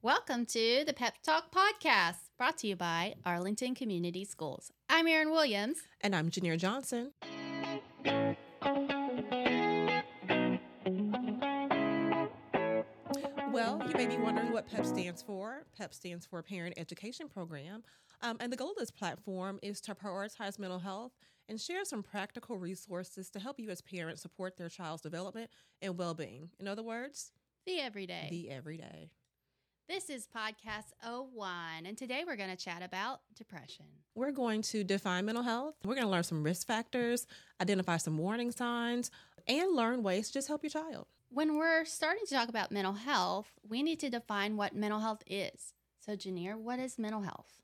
Welcome to the Pep Talk Podcast, brought to you by Arlington Community Schools. I'm Erin Williams. And I'm Janier Johnson. Well, you may be wondering what PEP stands for. PEP stands for Parent Education Program. Um, and the goal of this platform is to prioritize mental health and share some practical resources to help you as parents support their child's development and well being. In other words, the everyday. The everyday. This is Podcast 01, and today we're going to chat about depression. We're going to define mental health. We're going to learn some risk factors, identify some warning signs, and learn ways to just help your child. When we're starting to talk about mental health, we need to define what mental health is. So, Janir, what is mental health?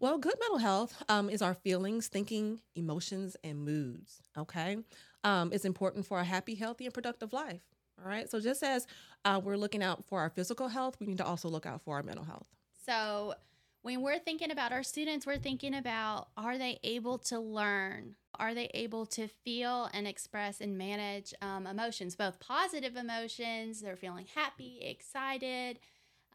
Well, good mental health um, is our feelings, thinking, emotions, and moods. Okay. Um, it's important for a happy, healthy, and productive life. All right. So just as uh, we're looking out for our physical health, we need to also look out for our mental health. So when we're thinking about our students, we're thinking about are they able to learn? Are they able to feel and express and manage um, emotions, both positive emotions, they're feeling happy, excited,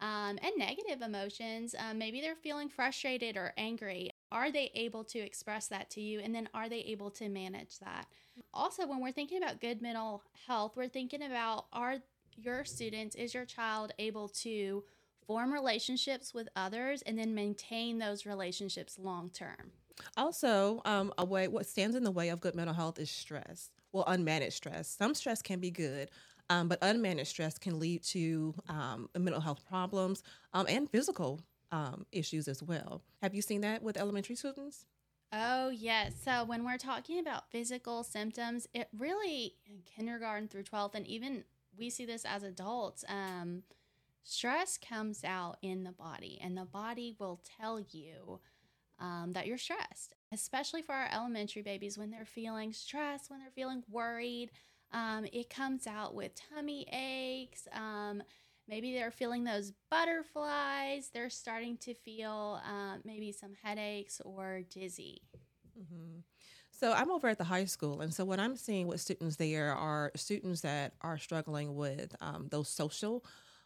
um, and negative emotions. Um, maybe they're feeling frustrated or angry. Are they able to express that to you? And then are they able to manage that? Also, when we're thinking about good mental health, we're thinking about are your students, is your child able to form relationships with others and then maintain those relationships long term? Also, um, a way what stands in the way of good mental health is stress. Well, unmanaged stress. Some stress can be good, um, but unmanaged stress can lead to um, mental health problems um, and physical um, issues as well. Have you seen that with elementary students? Oh, yes. So when we're talking about physical symptoms, it really, kindergarten through 12th, and even we see this as adults, um, stress comes out in the body, and the body will tell you um, that you're stressed, especially for our elementary babies when they're feeling stressed, when they're feeling worried. Um, it comes out with tummy aches. Um, maybe they're feeling those butterflies. They're starting to feel um, maybe some headaches or dizzy. Mm-hmm. So I'm over at the high school, and so what I'm seeing with students there are students that are struggling with um, those social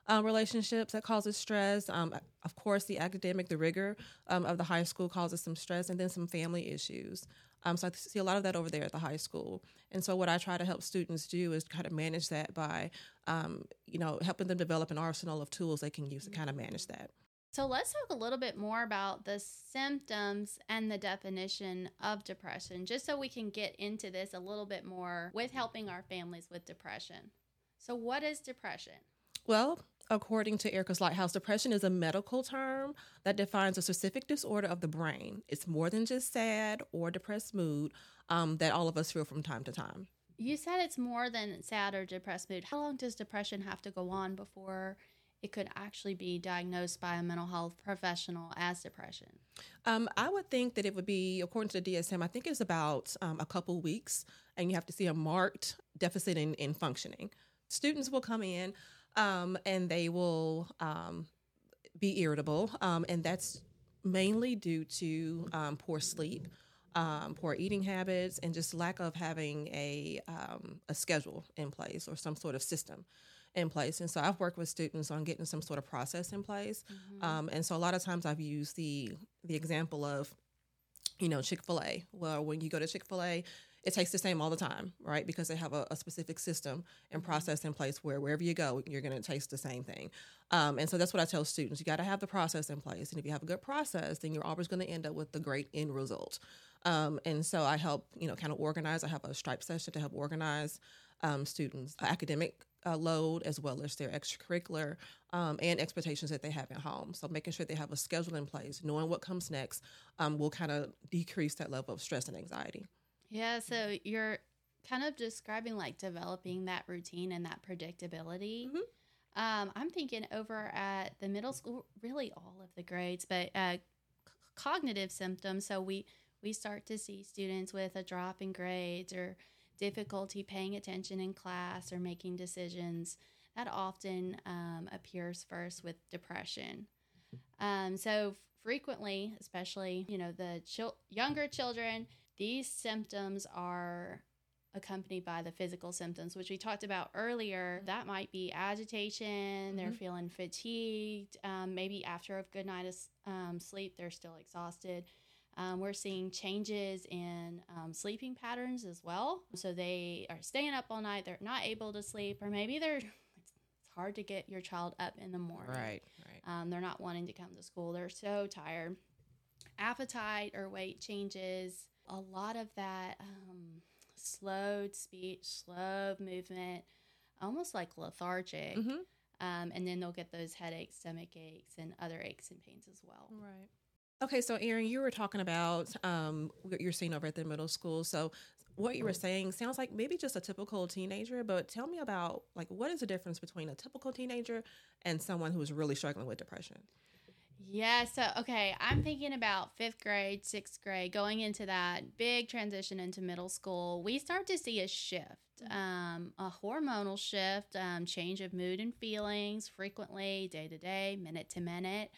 uh, relationships that causes stress. Um, of course, the academic, the rigor um, of the high school causes some stress, and then some family issues. Um, so I see a lot of that over there at the high school. And so what I try to help students do is kind of manage that by, um, you know, helping them develop an arsenal of tools they can use to kind of manage that. So let's talk a little bit more about the symptoms and the definition of depression, just so we can get into this a little bit more with helping our families with depression. So, what is depression? Well, according to Erika's Lighthouse, depression is a medical term that defines a specific disorder of the brain. It's more than just sad or depressed mood um, that all of us feel from time to time. You said it's more than sad or depressed mood. How long does depression have to go on before it could actually be diagnosed by a mental health professional as depression? Um, I would think that it would be, according to the DSM, I think it's about um, a couple weeks, and you have to see a marked deficit in, in functioning. Students will come in um, and they will um, be irritable, um, and that's mainly due to um, poor sleep. Um, poor eating habits and just lack of having a um, a schedule in place or some sort of system in place. And so I've worked with students on getting some sort of process in place. Mm-hmm. and so a lot of times I've used the the example of you know Chick Fil A. Well, when you go to Chick Fil A, it tastes the same all the time, right? Because they have a, a specific system and mm-hmm. process in place where wherever you go, you're going to taste the same thing. Um, and so that's what I tell students: you got to have the process in place, and if you have a good process, then you're always going to end up with the great end result. Um, and so I help, you know, kind of organize. I have a stripe session to help organize um, students' academic uh, load as well as their extracurricular um, and expectations that they have at home. So making sure they have a schedule in place, knowing what comes next, um, will kind of decrease that level of stress and anxiety. Yeah, so you're kind of describing like developing that routine and that predictability. Mm-hmm. Um, I'm thinking over at the middle school, really all of the grades, but uh, c- cognitive symptoms. So we we start to see students with a drop in grades or difficulty paying attention in class or making decisions. That often um, appears first with depression. Um, so frequently, especially you know the chil- younger children, these symptoms are accompanied by the physical symptoms, which we talked about earlier. That might be agitation, they're Mhm. feeling fatigued, um, maybe after a good night of um, sleep, they're still exhausted. Um, we're seeing changes in um, sleeping patterns as well. So they are staying up all night, they're not able to sleep, or maybe they're it's hard to get your child up in the morning. Right, right. Um, they're not wanting to come to school. They're so tired. Appetite or weight changes. A lot of that um, slowed speech, slow movement, almost like lethargic. Mhm. Um, and then they'll get those headaches, stomach aches, and other aches and pains as well. Right. Okay, so Erin, you were talking about um, what you're seeing over at the middle school. So, what you were saying sounds like maybe just a typical teenager, but tell me about like what is the difference between a typical teenager and someone who is really struggling with depression? Yeah, so okay, I'm thinking about fifth grade, sixth grade, going into that big transition into middle school. We start to see a shift, um, a hormonal shift, um, change of mood and feelings frequently, day to day, minute to minute.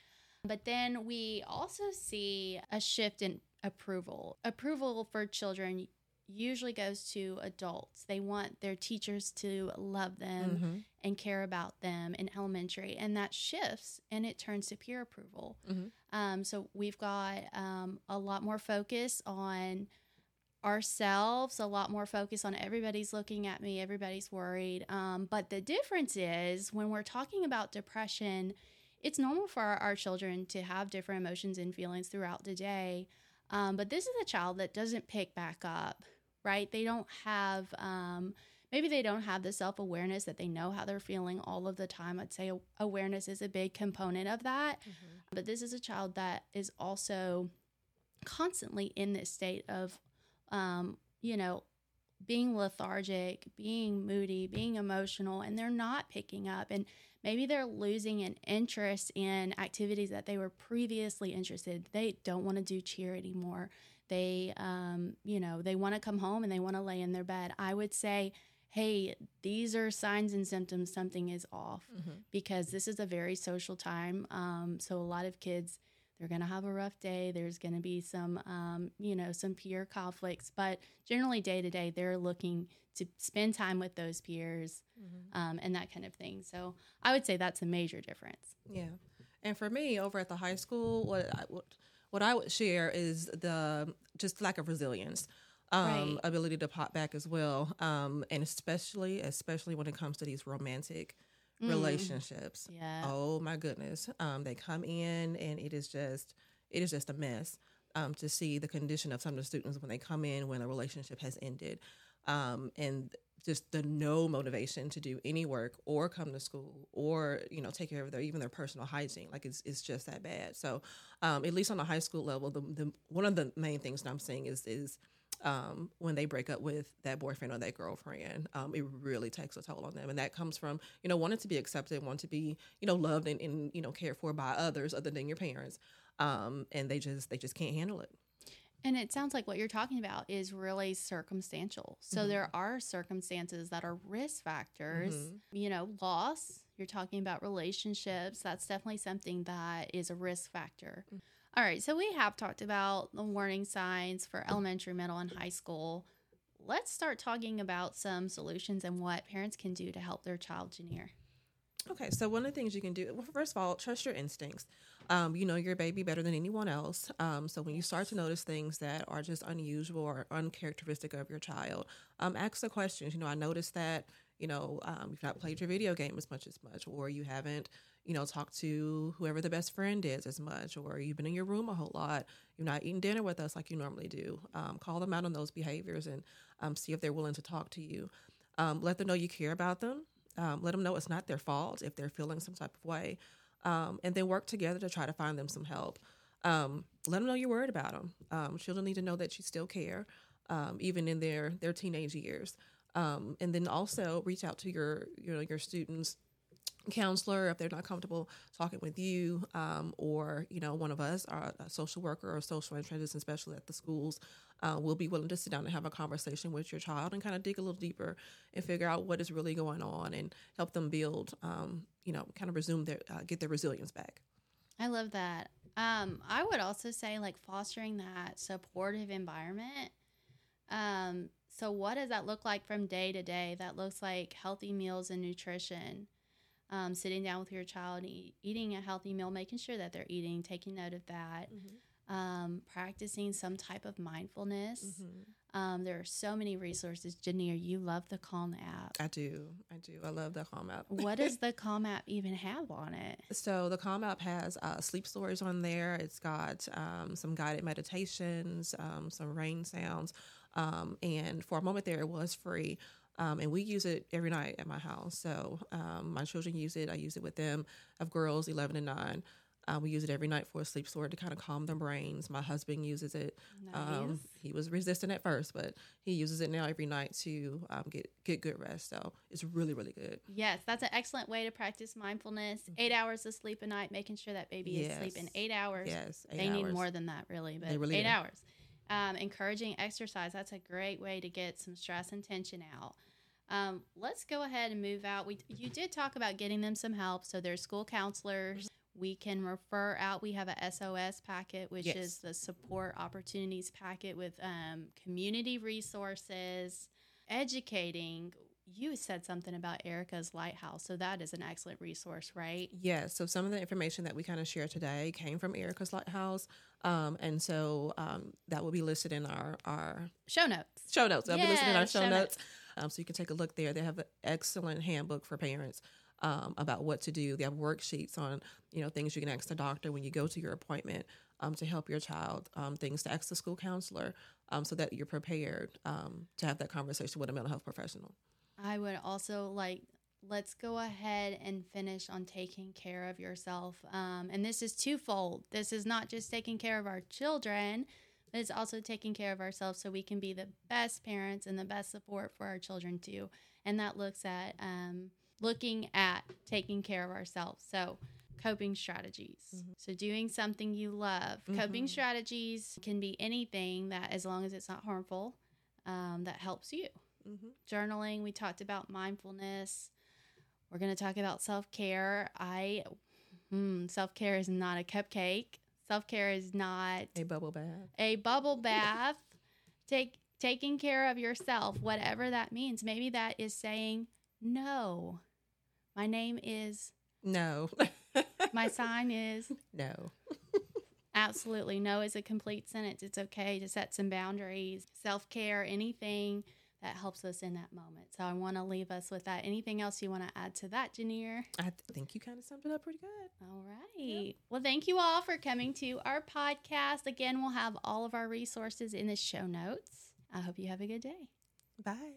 But then we also see a shift in approval. Approval for children usually goes to adults. They want their teachers to love them Mhm. and care about them in elementary, and that shifts and it turns to peer approval. Mhm. Um, so we've got um, a lot more focus on ourselves, a lot more focus on everybody's looking at me, everybody's worried. Um, but the difference is when we're talking about depression, it's normal for our, our children to have different emotions and feelings throughout the day. Um, but this is a child that doesn't pick back up, right? They don't have, um, maybe they don't have the self awareness that they know how they're feeling all of the time. I'd say awareness is a big component of that. But this is a child that is also constantly in this state of, um, you know, being lethargic, being moody, being emotional, and they're not picking up. And maybe they're losing an interest in activities that they were previously interested. They don't want to do cheer anymore. They, um, you know, they want to come home and they want to lay in their bed. I would say, hey, these are signs and symptoms something is off Mhm. because this is a very social time. Um, so a lot of kids, they're going to have a rough day. There's going to be some, um, you know, some peer conflicts, but generally day to day, they're looking to spend time with those peers Mhm. um, and that kind of thing. So I would say that's a major difference. Yeah, and for me, over at the high school, what I, what, what I would share is the just lack of resilience, um, Right. ability to pop back as well, um, and especially especially when it comes to these romantic Mm. relationships. Yeah. Oh my goodness, um, they come in and it is just it is just a mess. Um, to see the condition of some of the students when they come in when a relationship has ended, um, and just the no motivation to do any work or come to school or you know take care of their even their personal hygiene like it's, it's just that bad. So um, at least on the high school level the, the one of the main things that i'm seeing is is um, when they break up with that boyfriend or that girlfriend um, it really takes a toll on them. And that comes from you know wanting to be accepted wanting to be you know loved and, and you know cared for by others other than your parents um, and they just they just can't handle it And it sounds like what you're talking about is really circumstantial. So Mhm. there are circumstances that are risk factors. Mhm. You know, loss, you're talking about relationships. That's definitely something that is a risk factor. Mm. All right. So we have talked about the warning signs for elementary, middle, and high school. Let's start talking about some solutions and what parents can do to help their child, Janier. Okay, so one of the things you can do, well, first of all, trust your instincts. Um, you know your baby better than anyone else. Um, so when you start to notice things that are just unusual or uncharacteristic of your child, um, ask the questions. You know, I noticed that you know um, you've not played your video game as much as much, or you haven't you know talked to whoever the best friend is as much, or you've been in your room a whole lot. You're not eating dinner with us like you normally do. Um, call them out on those behaviors and um, see if they're willing to talk to you. Let them know you care about them. Let them know it's not their fault if they're feeling some type of way, um, and then work together to try to find them some help. Um, let them know you're worried about them. Um, children need to know that you still care, um, even in their their teenage years. Um, and then also reach out to your your students counselor if they're not comfortable talking with you um, or you know one of us our a social worker or social and transition specialist at the schools uh, will be willing to sit down and have a conversation with your child and kind of dig a little deeper and figure out what is really going on and help them build um, you know kind of resume their uh, get their resilience back I love that. Um, I would also say like fostering that supportive environment. Um, So, what does that look like from day to day? That looks like healthy meals and nutrition. Um, sitting down with your child, e- eating a healthy meal, making sure that they're eating, taking note of that, um, practicing some type of mindfulness. Mm-hmm. Um, there are so many resources. Janir, you love the Calm app. I do. I do. I love the Calm app. what does the Calm app even have on it? So the Calm app has uh, sleep stories on there. It's got um, some guided meditations, um, some rain sounds, um, and for a moment there, it was free. Um, and we use it every night at my house. So um, my children use it. I use it with them. I have girls, eleven and nine. Uh, we use it every night for a sleep story to kind of calm their brains. My husband uses it. Um, he was resistant at first, but he uses it now every night to um, get get good rest. So it's really really good. Yes, that's an excellent way to practice mindfulness. Eight hours of sleep a night, making sure that baby is sleeping eight hours. Yes, eight they need more than that, really, but really eight do. hours. Um, encouraging exercise. That's a great way to get some stress and tension out. Um, let's go ahead and move out. We you did talk about getting them some help. So there's school counselors. We can refer out. We have a SOS packet, which Yes. is the support opportunities packet with um, community resources, educating. You said something about Erika's Lighthouse, so that is an excellent resource, right? Yes. So some of the information that we kind of share today came from Erika's Lighthouse, um, and so um, that will be listed in our our Show notes. show notes. They'll be listed in Yeah, our show, show notes, um, so you can take a look there. They have an excellent handbook for parents um, about what to do. They have worksheets on you know things you can ask the doctor when you go to your appointment um, to help your child. Um, things to ask the school counselor um, so that you're prepared um, to have that conversation with a mental health professional. I would also like let's go ahead and finish on taking care of yourself. Um, and this is twofold. This is not just taking care of our children, but it's also taking care of ourselves so we can be the best parents and the best support for our children too. And that looks at um, looking at taking care of ourselves. So coping strategies. So doing something you love. Coping Mhm. strategies can be anything that as long as it's not harmful, um, that helps you Mm-hmm. journaling. We talked about mindfulness. We're going to talk about self care. I, hmm, self care is not a cupcake. Self care is not A bubble bath. a bubble bath. Take taking care of yourself, whatever that means. Maybe that is saying no. My name is. No. My sign is. no. Absolutely. No is a complete sentence. It's okay to set some boundaries, self care, anything that helps us in that moment. So I want to leave us with that. Anything else you want to add to that, Janier? I th- think you kind of summed it up pretty good. All right. Well, thank you all for coming to our podcast. Again, we'll have all of our resources in the show notes. I hope you have a good day. Bye.